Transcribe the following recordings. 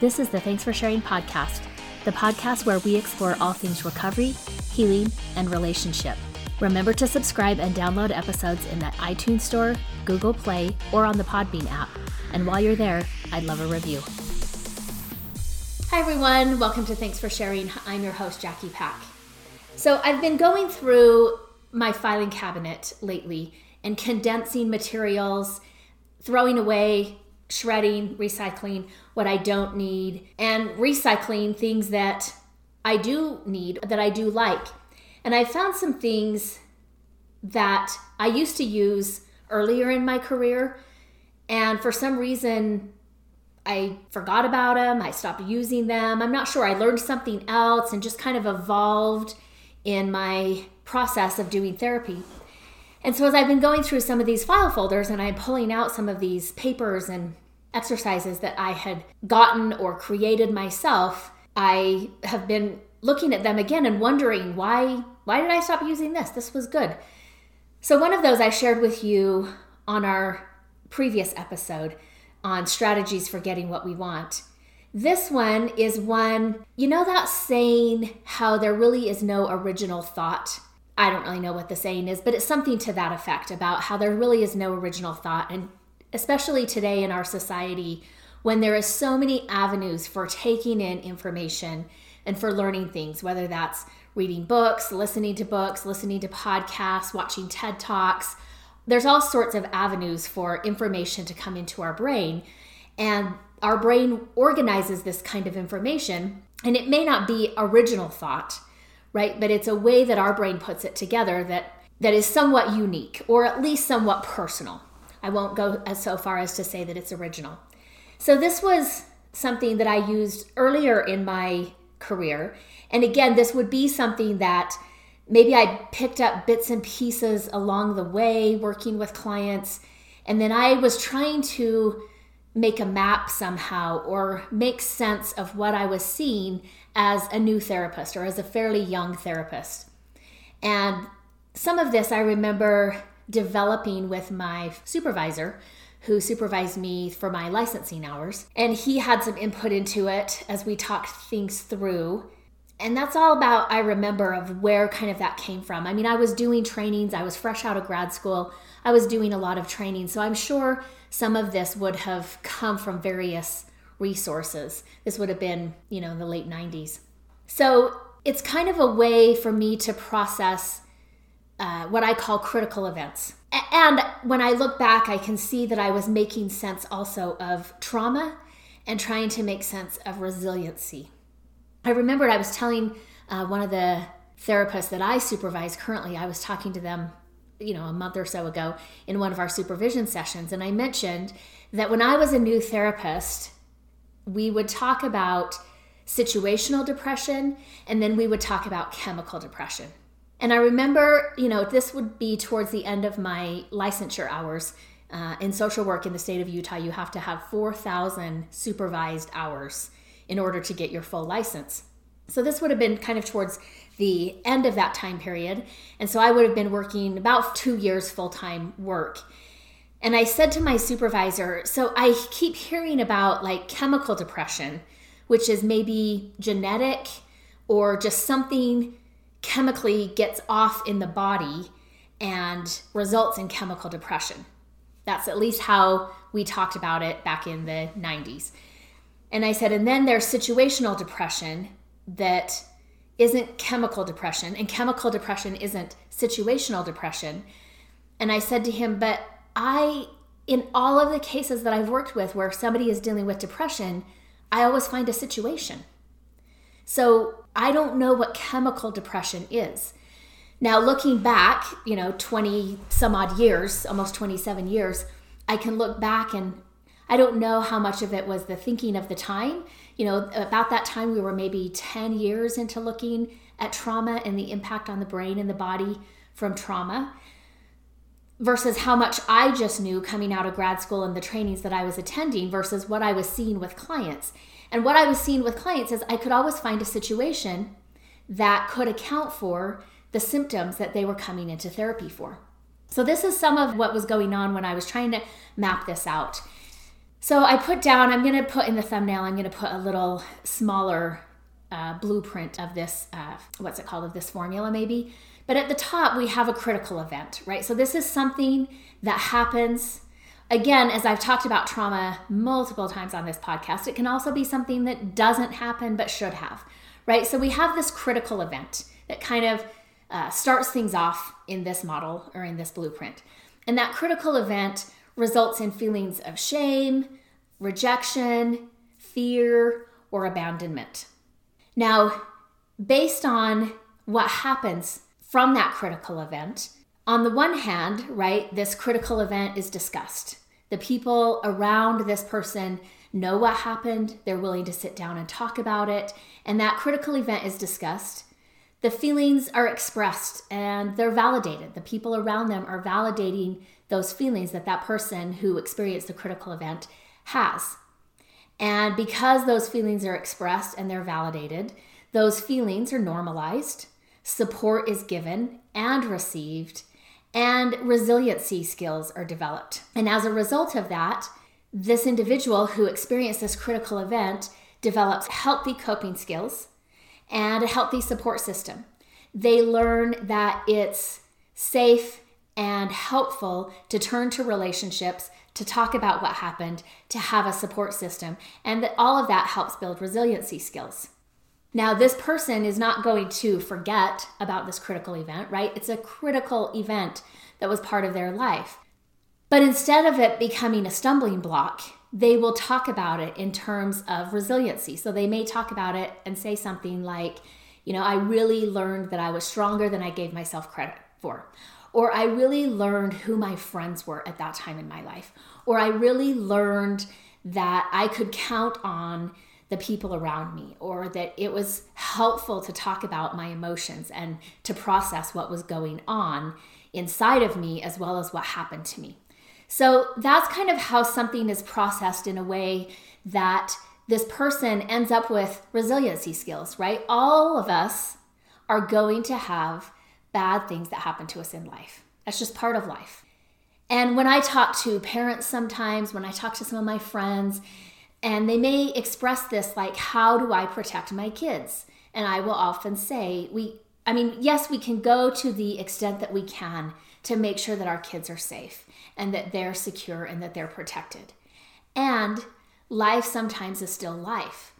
This is the Thanks for Sharing podcast, the podcast where we explore all things recovery, healing, and relationship. Remember to subscribe and download episodes in the iTunes Store, Google Play, or on the Podbean app. And while you're there, I'd love a review. Hi, everyone. Welcome to Thanks for Sharing. I'm your host, Jackie Pack. So, I've been going through my filing cabinet lately and condensing materials, throwing away, shredding, recycling what I don't need, and recycling things that I do need, that I do like. And I found some things that I used to use earlier in my career, and for some reason, I forgot about them. I stopped using them. I'm not sure. I learned something else and just kind of evolved in my process of doing therapy. And so, as I've been going through some of these file folders and I'm pulling out some of these papers and exercises that I had gotten or created myself, I have been looking at them again and wondering why why did I stop using this? This was good. So one of those I shared with you on our previous episode on strategies for getting what we want. This one is one, you know that saying how there really is no original thought I don't really know what the saying is, but it's something to that effect about how there really is no original thought. And especially today in our society, when there is so many avenues for taking in information and for learning things, whether that's reading books, listening to books, listening to podcasts, watching TED Talks, there's all sorts of avenues for information to come into our brain. And our brain organizes this kind of information, and it may not be original thought right? But it's a way that our brain puts it together that that is somewhat unique or at least somewhat personal. I won't go as so far as to say that it's original. So this was something that I used earlier in my career. And again, this would be something that maybe I picked up bits and pieces along the way working with clients. And then I was trying to make a map somehow or make sense of what I was seeing as a new therapist or as a fairly young therapist. And some of this I remember developing with my supervisor who supervised me for my licensing hours. And he had some input into it as we talked things through. And that's all about, I remember, of where kind of that came from. I mean, I was doing trainings, I was fresh out of grad school, I was doing a lot of training. So I'm sure some of this would have come from various resources. This would have been, you know, in the late 90s. So it's kind of a way for me to process uh, what I call critical events. And when I look back, I can see that I was making sense also of trauma and trying to make sense of resiliency. I remembered I was telling uh, one of the therapists that I supervise currently, I was talking to them, you know, a month or so ago in one of our supervision sessions, and I mentioned that when I was a new therapist, we would talk about situational depression and then we would talk about chemical depression. And I remember, you know, this would be towards the end of my licensure hours. Uh, in social work in the state of Utah, you have to have 4,000 supervised hours in order to get your full license. So this would have been kind of towards the end of that time period. And so I would have been working about two years full time work. And I said to my supervisor, so I keep hearing about like chemical depression, which is maybe genetic or just something chemically gets off in the body and results in chemical depression. That's at least how we talked about it back in the 90s. And I said, and then there's situational depression that isn't chemical depression, and chemical depression isn't situational depression. And I said to him, but I, in all of the cases that I've worked with where somebody is dealing with depression, I always find a situation. So I don't know what chemical depression is. Now, looking back, you know, 20 some odd years, almost 27 years, I can look back and I don't know how much of it was the thinking of the time. You know, about that time, we were maybe 10 years into looking at trauma and the impact on the brain and the body from trauma versus how much I just knew coming out of grad school and the trainings that I was attending versus what I was seeing with clients. And what I was seeing with clients is I could always find a situation that could account for the symptoms that they were coming into therapy for. So, this is some of what was going on when I was trying to map this out. So I put down, I'm going to put in the thumbnail, I'm going to put a little smaller uh, blueprint of this, uh, what's it called, of this formula maybe. But at the top, we have a critical event, right? So this is something that happens. Again, as I've talked about trauma multiple times on this podcast, it can also be something that doesn't happen but should have, right? So we have this critical event that kind of uh, starts things off in this model or in this blueprint. And that critical event results in feelings of shame, rejection, fear, or abandonment. Now, based on what happens from that critical event, on the one hand, right, this critical event is discussed. The people around this person know what happened, they're willing to sit down and talk about it, and that critical event is discussed. The feelings are expressed and they're validated. The people around them are validating those feelings that that person who experienced the critical event has. And because those feelings are expressed and they're validated, those feelings are normalized, support is given and received, and resiliency skills are developed. And as a result of that, this individual who experienced this critical event develops healthy coping skills and a healthy support system. They learn that it's safe and helpful to turn to relationships, to talk about what happened, to have a support system, and that all of that helps build resiliency skills. Now, this person is not going to forget about this critical event, right? It's a critical event that was part of their life. But instead of it becoming a stumbling block, they will talk about it in terms of resiliency. So they may talk about it and say something like, you know, I really learned that I was stronger than I gave myself credit for. Or I really learned who my friends were at that time in my life. Or I really learned that I could count on the people around me, or that it was helpful to talk about my emotions and to process what was going on inside of me as well as what happened to me. So that's kind of how something is processed in a way that this person ends up with resiliency skills, right? All of us are going to have bad things that happen to us in life. That's just part of life. And when I talk to parents sometimes, when I talk to some of my friends, and they may express this like, How do I protect my kids? And I will often say, We, I mean, yes, we can go to the extent that we can to make sure that our kids are safe and that they're secure and that they're protected. And life sometimes is still life.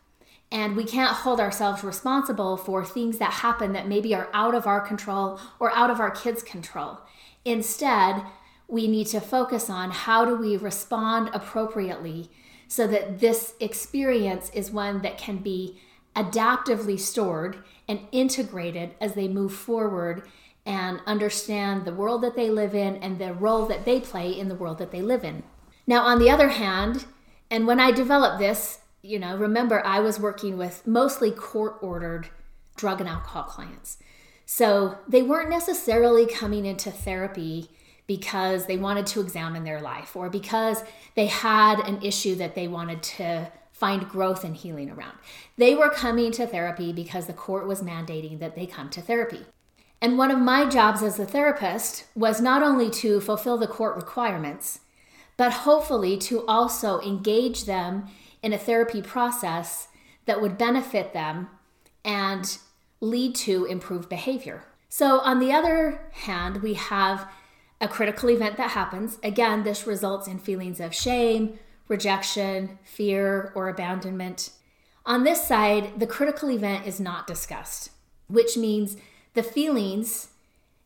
And we can't hold ourselves responsible for things that happen that maybe are out of our control or out of our kids' control. Instead, we need to focus on how do we respond appropriately so that this experience is one that can be adaptively stored and integrated as they move forward and understand the world that they live in and the role that they play in the world that they live in. Now, on the other hand, and when I developed this, you know, remember I was working with mostly court ordered drug and alcohol clients. So they weren't necessarily coming into therapy because they wanted to examine their life or because they had an issue that they wanted to find growth and healing around. They were coming to therapy because the court was mandating that they come to therapy. And one of my jobs as a therapist was not only to fulfill the court requirements, but hopefully to also engage them in a therapy process that would benefit them and lead to improved behavior. So, on the other hand, we have a critical event that happens. Again, this results in feelings of shame, rejection, fear, or abandonment. On this side, the critical event is not discussed, which means the feelings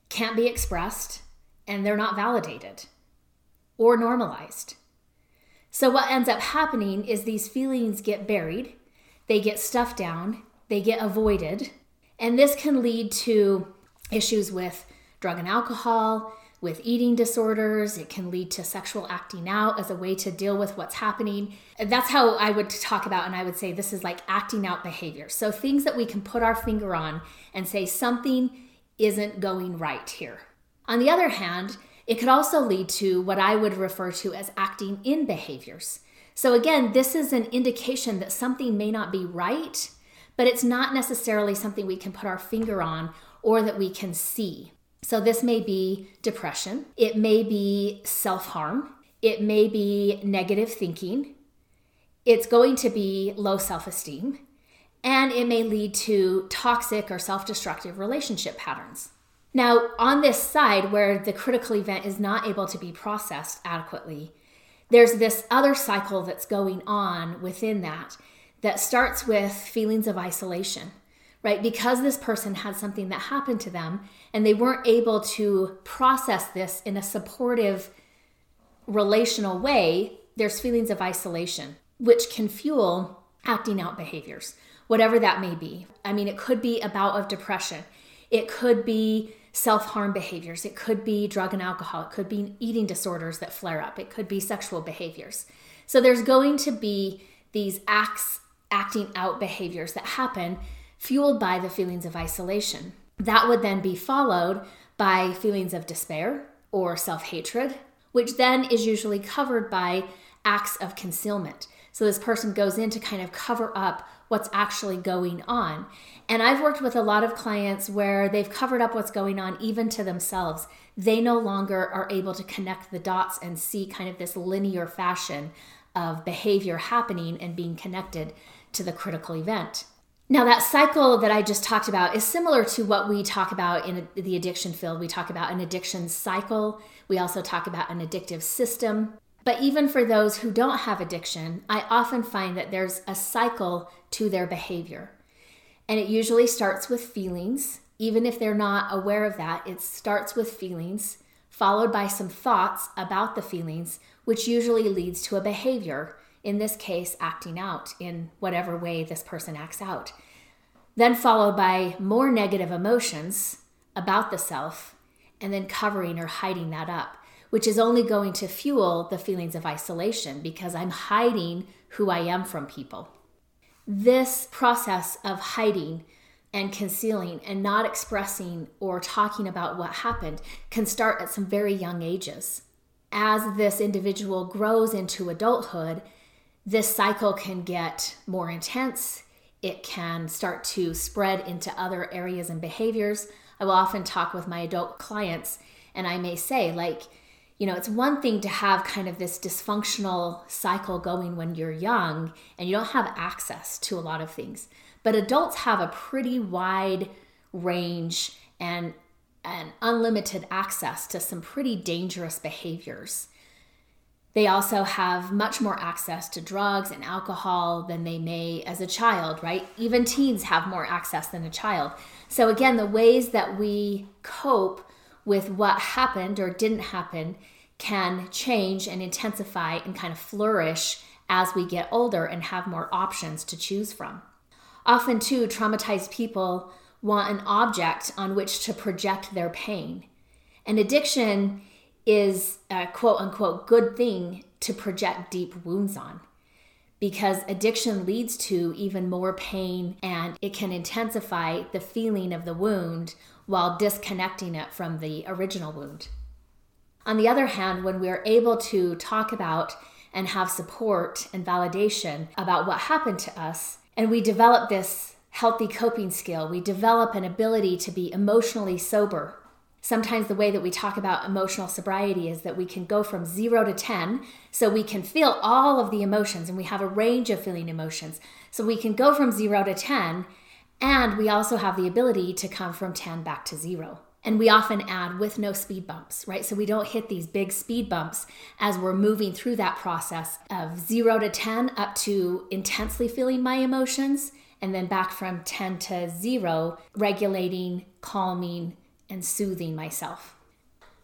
can't be expressed and they're not validated or normalized. So, what ends up happening is these feelings get buried, they get stuffed down, they get avoided, and this can lead to issues with drug and alcohol, with eating disorders. It can lead to sexual acting out as a way to deal with what's happening. That's how I would talk about, and I would say this is like acting out behavior. So, things that we can put our finger on and say something isn't going right here. On the other hand, it could also lead to what I would refer to as acting in behaviors. So, again, this is an indication that something may not be right, but it's not necessarily something we can put our finger on or that we can see. So, this may be depression, it may be self harm, it may be negative thinking, it's going to be low self esteem and it may lead to toxic or self destructive relationship patterns. Now, on this side where the critical event is not able to be processed adequately, there's this other cycle that's going on within that that starts with feelings of isolation, right? Because this person had something that happened to them and they weren't able to process this in a supportive, relational way, there's feelings of isolation, which can fuel acting out behaviors whatever that may be. I mean, it could be a bout of depression, it could be self harm behaviors, it could be drug and alcohol, it could be eating disorders that flare up, it could be sexual behaviors. So there's going to be these acts, acting out behaviors that happen fueled by the feelings of isolation. That would then be followed by feelings of despair or self hatred, which then is usually covered by acts of concealment. So this person goes in to kind of cover up what's actually going on. And I've worked with a lot of clients where they've covered up what's going on even to themselves. They no longer are able to connect the dots and see kind of this linear fashion of behavior happening and being connected to the critical event. Now, that cycle that I just talked about is similar to what we talk about in the addiction field. We talk about an addiction cycle, we also talk about an addictive system. But even for those who don't have addiction, I often find that there's a cycle to their behavior. And it usually starts with feelings. Even if they're not aware of that, it starts with feelings, followed by some thoughts about the feelings, which usually leads to a behavior, in this case, acting out in whatever way this person acts out. Then followed by more negative emotions about the self, and then covering or hiding that up which is only going to fuel the feelings of isolation because I'm hiding who I am from people. This process of hiding and concealing and not expressing or talking about what happened can start at some very young ages. As this individual grows into adulthood, this cycle can get more intense. It can start to spread into other areas and behaviors. I will often talk with my adult clients, and I may say, like, you know, it's one thing to have kind of this dysfunctional cycle going when you're young and you don't have access to a lot of things. But adults have a pretty wide range and and unlimited access to some pretty dangerous behaviors. They also have much more access to drugs and alcohol than they may as a child, right? Even teens have more access than a child. So, again, the ways that we cope with what happened or didn't happen can change and intensify and kind of flourish as we get older and have more options to choose from. Often, too, traumatized people want an object on which to project their pain. And addiction is a quote unquote good thing to project deep wounds on because addiction leads to even more pain and it can intensify the feeling of the wound while disconnecting it from the original wound. On the other hand, when we are able to talk about and have support and validation about what happened to us, and we develop this healthy coping skill, we develop an ability to be emotionally sober. Sometimes the way that we talk about emotional sobriety is that we can go from zero to 10, so we can feel all of the emotions, and we have a range of feeling emotions. So we can go from zero to 10, and we also have the ability to come from 10 back to zero. And we often add with no speed bumps, right? So we don't hit these big speed bumps as we're moving through that process of zero to 10 up to intensely feeling my emotions, and then back from 10 to zero, regulating, calming, and soothing myself.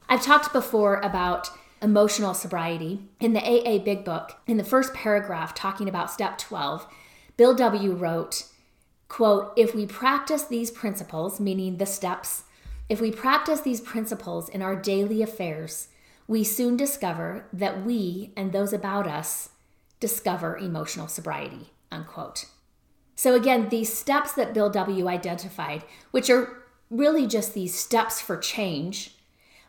I've talked before about emotional sobriety. In the AA Big Book, in the first paragraph talking about step 12, Bill W. wrote, quote, if we practice these principles, meaning the steps if we practice these principles in our daily affairs, we soon discover that we and those about us discover emotional sobriety. Unquote. So, again, these steps that Bill W. identified, which are really just these steps for change,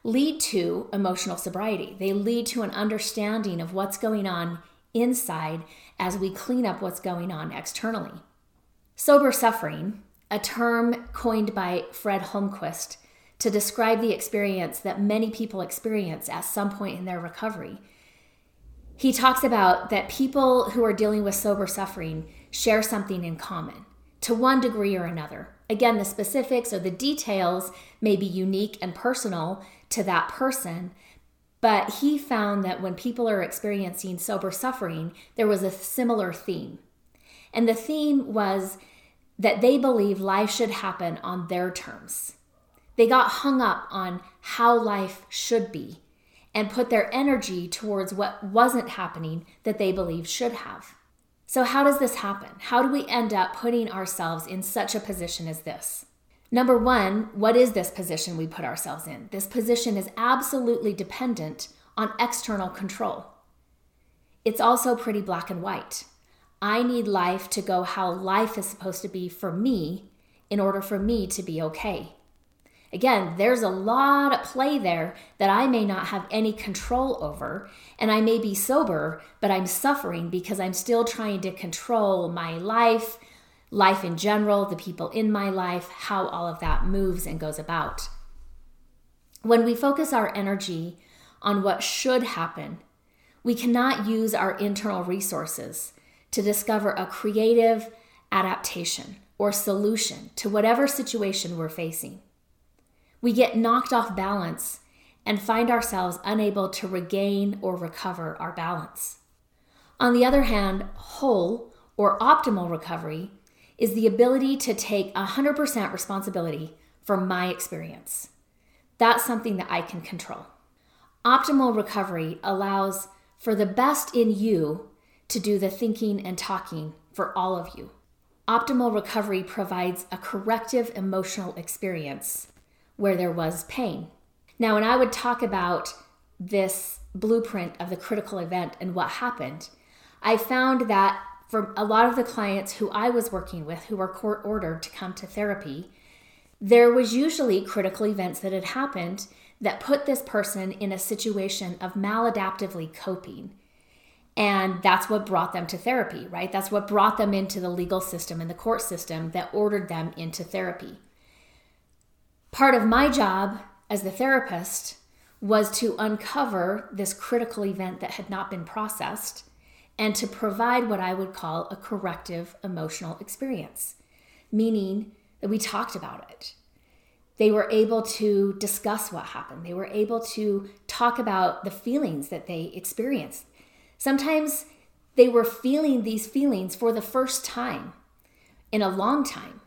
lead to emotional sobriety. They lead to an understanding of what's going on inside as we clean up what's going on externally. Sober suffering, a term coined by Fred Holmquist, to describe the experience that many people experience at some point in their recovery. he talks about that people who are dealing with sober suffering share something in common to one degree or another. Again, the specifics or the details may be unique and personal to that person, but he found that when people are experiencing sober suffering, there was a similar theme. And the theme was that they believe life should happen on their terms. They got hung up on how life should be and put their energy towards what wasn't happening that they believed should have. So, how does this happen? How do we end up putting ourselves in such a position as this? Number one, what is this position we put ourselves in? This position is absolutely dependent on external control. It's also pretty black and white. I need life to go how life is supposed to be for me in order for me to be okay. Again, there's a lot at play there that I may not have any control over, and I may be sober, but I'm suffering because I'm still trying to control my life, life in general, the people in my life, how all of that moves and goes about. When we focus our energy on what should happen, we cannot use our internal resources to discover a creative adaptation or solution to whatever situation we're facing. We get knocked off balance and find ourselves unable to regain or recover our balance. On the other hand, whole or optimal recovery is the ability to take 100% responsibility for my experience. That's something that I can control. Optimal recovery allows for the best in you to do the thinking and talking for all of you. Optimal recovery provides a corrective emotional experience where there was pain. Now, when I would talk about this blueprint of the critical event and what happened, I found that for a lot of the clients who I was working with who were court ordered to come to therapy, there was usually critical events that had happened that put this person in a situation of maladaptively coping. And that's what brought them to therapy, right? That's what brought them into the legal system and the court system that ordered them into therapy. Part of my job as the therapist was to uncover this critical event that had not been processed and to provide what I would call a corrective emotional experience, meaning that we talked about it. They were able to discuss what happened. They were able to talk about the feelings that they experienced. Sometimes they were feeling these feelings for the first time in a long time,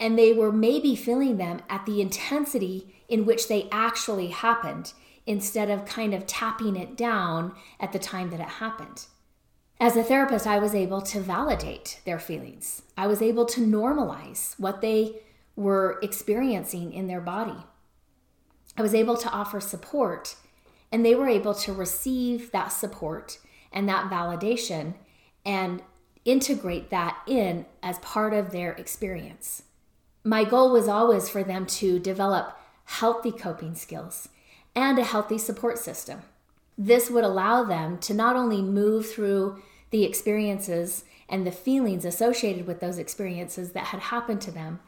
and they were maybe feeling them at the intensity in which they actually happened instead of kind of tapping it down at the time that it happened. As a therapist, I was able to validate their feelings. I was able to normalize what they were experiencing in their body. I was able to offer support, and they were able to receive that support and that validation and integrate that in as part of their experience. My goal was always for them to develop healthy coping skills and a healthy support system. This would allow them to not only move through the experiences and the feelings associated with those experiences that had happened to them,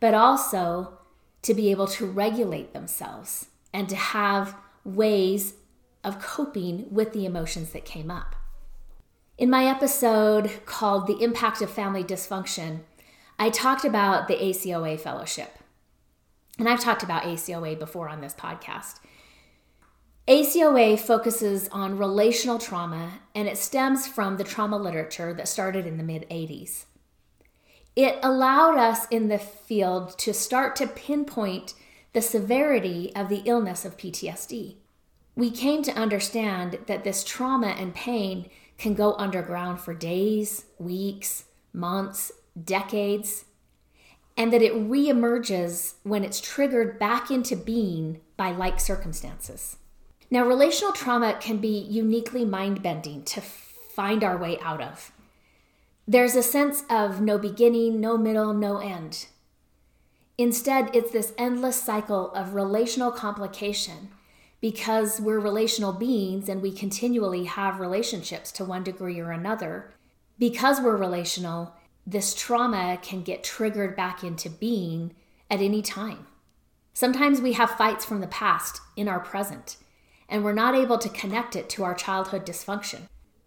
but also to be able to regulate themselves and to have ways of coping with the emotions that came up. In my episode called The Impact of Family Dysfunction, I talked about the ACOA fellowship. And I've talked about ACOA before on this podcast. ACOA focuses on relational trauma and it stems from the trauma literature that started in the mid 80s. It allowed us in the field to start to pinpoint the severity of the illness of PTSD. We came to understand that this trauma and pain can go underground for days, weeks, months, decades, and that it reemerges when it's triggered back into being by like circumstances. Now, relational trauma can be uniquely mind bending to find our way out of. There's a sense of no beginning, no middle, no end. Instead, it's this endless cycle of relational complication because we're relational beings and we continually have relationships to one degree or another. Because we're relational, this trauma can get triggered back into being at any time. Sometimes we have fights from the past in our present and we're not able to connect it to our childhood dysfunction.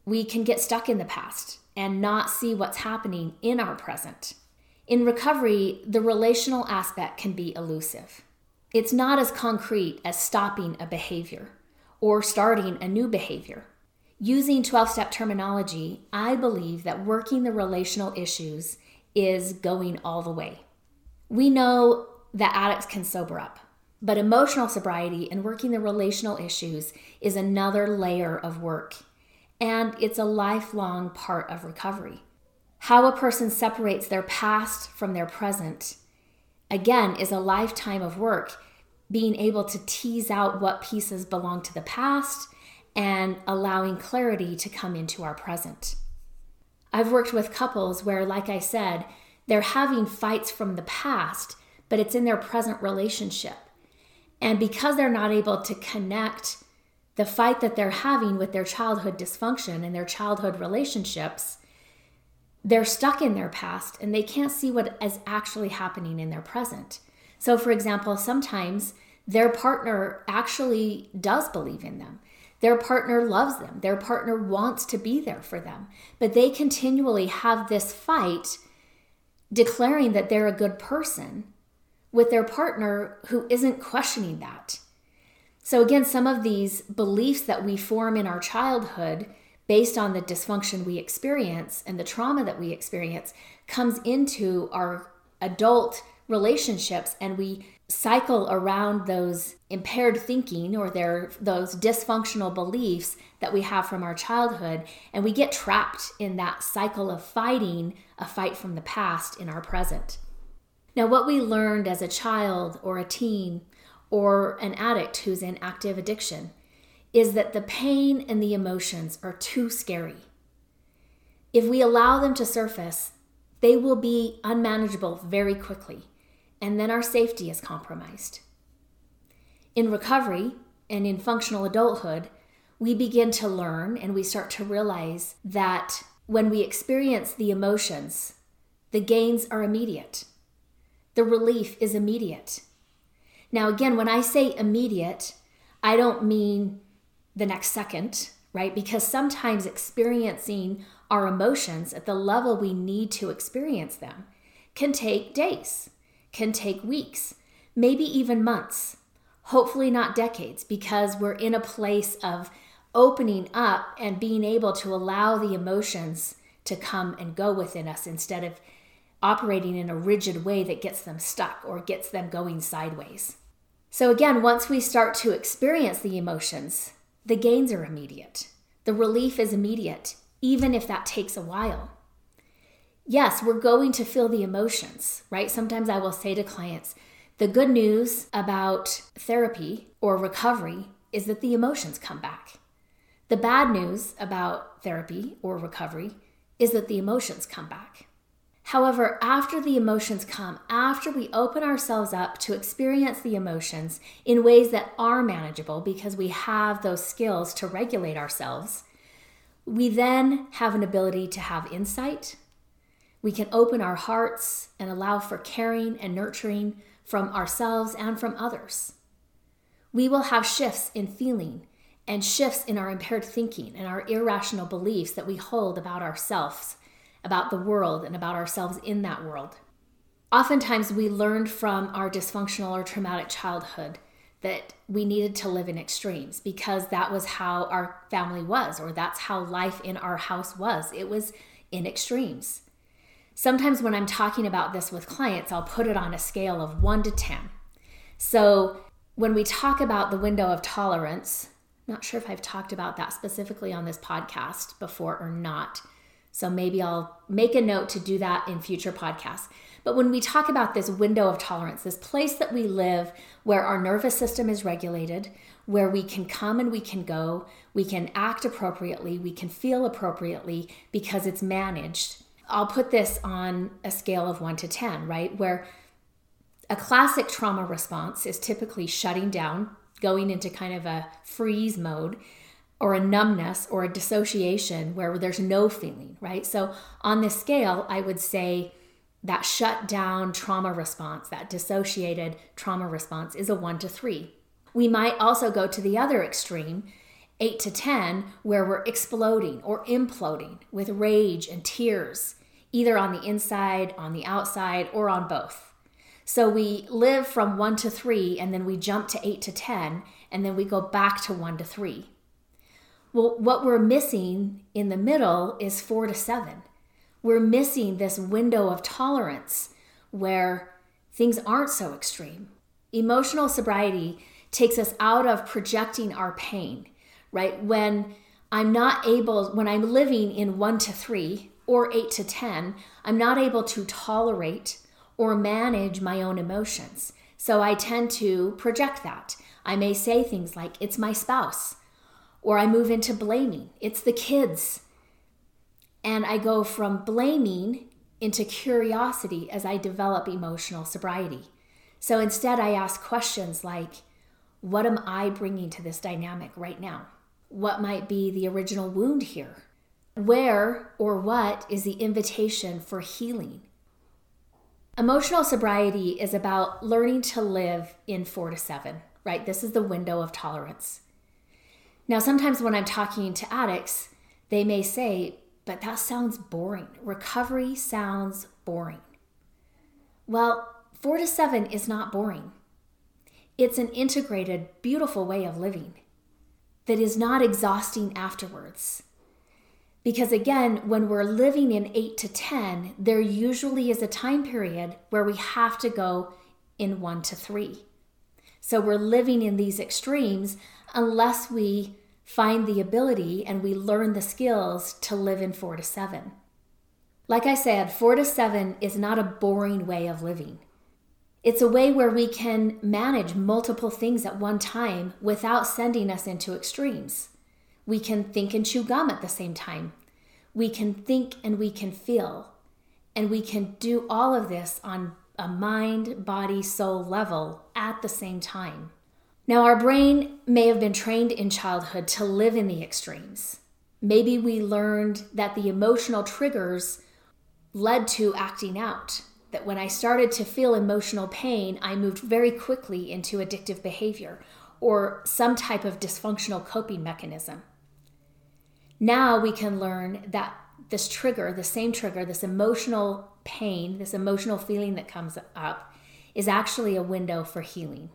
we can get stuck in the past and not see what's happening in our present. In recovery, the relational aspect can be elusive. It's not as concrete as stopping a behavior or starting a new behavior. Using 12 step terminology, I believe that working the relational issues is going all the way. We know that addicts can sober up, but emotional sobriety and working the relational issues is another layer of work, and it's a lifelong part of recovery. How a person separates their past from their present, again, is a lifetime of work, being able to tease out what pieces belong to the past and allowing clarity to come into our present. I've worked with couples where, like I said, they're having fights from the past, but it's in their present relationship. And because they're not able to connect the fight that they're having with their childhood dysfunction and their childhood relationships, they're stuck in their past and they can't see what is actually happening in their present. So, for example, sometimes their partner actually does believe in them. Their partner loves them. Their partner wants to be there for them. But they continually have this fight declaring that they're a good person with their partner who isn't questioning that. So, again, some of these beliefs that we form in our childhood based on the dysfunction we experience and the trauma that we experience comes into our adult relationships and we cycle around those impaired thinking or their those dysfunctional beliefs that we have from our childhood and we get trapped in that cycle of fighting a fight from the past in our present. Now what we learned as a child or a teen or an addict who's in active addiction is that the pain and the emotions are too scary. If we allow them to surface, they will be unmanageable very quickly and then our safety is compromised. In recovery and in functional adulthood, we begin to learn and we start to realize that when we experience the emotions, the gains are immediate. The relief is immediate. Now, again, when I say immediate, I don't mean the next second, right? Because sometimes experiencing our emotions at the level we need to experience them can take days can take weeks, maybe even months, hopefully not decades, because we're in a place of opening up and being able to allow the emotions to come and go within us instead of operating in a rigid way that gets them stuck or gets them going sideways. So, again, once we start to experience the emotions, the gains are immediate. The relief is immediate, even if that takes a while yes, we're going to feel the emotions, right? Sometimes I will say to clients, the good news about therapy or recovery is that the emotions come back. The bad news about therapy or recovery is that the emotions come back. However, after the emotions come, after we open ourselves up to experience the emotions in ways that are manageable because we have those skills to regulate ourselves, we then have an ability to have insight, we can open our hearts and allow for caring and nurturing from ourselves and from others. We will have shifts in feeling and shifts in our impaired thinking and our irrational beliefs that we hold about ourselves, about the world, and about ourselves in that world. Oftentimes, we learned from our dysfunctional or traumatic childhood that we needed to live in extremes because that was how our family was, or that's how life in our house was. It was in extremes. Sometimes when I'm talking about this with clients, I'll put it on a scale of one to 10. So when we talk about the window of tolerance, not sure if I've talked about that specifically on this podcast before or not. So maybe I'll make a note to do that in future podcasts. But when we talk about this window of tolerance, this place that we live where our nervous system is regulated, where we can come and we can go, we can act appropriately, we can feel appropriately because it's managed, I'll put this on a scale of one to 10, right? Where a classic trauma response is typically shutting down, going into kind of a freeze mode, or a numbness or a dissociation where there's no feeling, right? So on this scale, I would say that shut down trauma response, that dissociated trauma response, is a one to three. We might also go to the other extreme 8 to 10, where we're exploding or imploding with rage and tears, either on the inside, on the outside, or on both. So we live from 1 to 3, and then we jump to 8 to 10, and then we go back to 1 to 3. Well, what we're missing in the middle is 4 to 7. We're missing this window of tolerance where things aren't so extreme. Emotional sobriety takes us out of projecting our pain right? When I'm not able, when I'm living in one to three or eight to 10, I'm not able to tolerate or manage my own emotions. So I tend to project that. I may say things like, it's my spouse, or I move into blaming, it's the kids. And I go from blaming into curiosity as I develop emotional sobriety. So instead, I ask questions like, what am I bringing to this dynamic right now? What might be the original wound here? Where or what is the invitation for healing? Emotional sobriety is about learning to live in four to seven, right? This is the window of tolerance. Now, sometimes when I'm talking to addicts, they may say, but that sounds boring. Recovery sounds boring. Well, four to seven is not boring. It's an integrated, beautiful way of living that is not exhausting afterwards. Because again, when we're living in 8 to 10, there usually is a time period where we have to go in 1 to 3. So we're living in these extremes unless we find the ability and we learn the skills to live in 4 to 7. Like I said, 4 to 7 is not a boring way of living. It's a way where we can manage multiple things at one time without sending us into extremes. We can think and chew gum at the same time. We can think and we can feel. And we can do all of this on a mind, body, soul level at the same time. Now, our brain may have been trained in childhood to live in the extremes. Maybe we learned that the emotional triggers led to acting out that when I started to feel emotional pain, I moved very quickly into addictive behavior or some type of dysfunctional coping mechanism. Now we can learn that this trigger, the same trigger, this emotional pain, this emotional feeling that comes up, is actually a window for healing.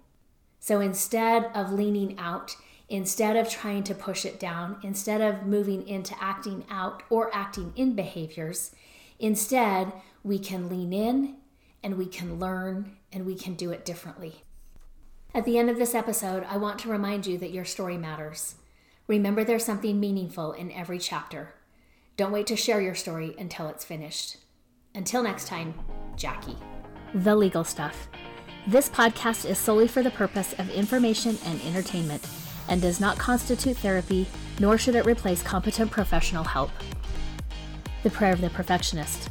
So instead of leaning out, instead of trying to push it down, instead of moving into acting out or acting in behaviors, instead we can lean in and we can learn and we can do it differently. At the end of this episode, I want to remind you that your story matters. Remember, there's something meaningful in every chapter. Don't wait to share your story until it's finished. Until next time, Jackie. The Legal Stuff. This podcast is solely for the purpose of information and entertainment and does not constitute therapy, nor should it replace competent professional help. The Prayer of the Perfectionist.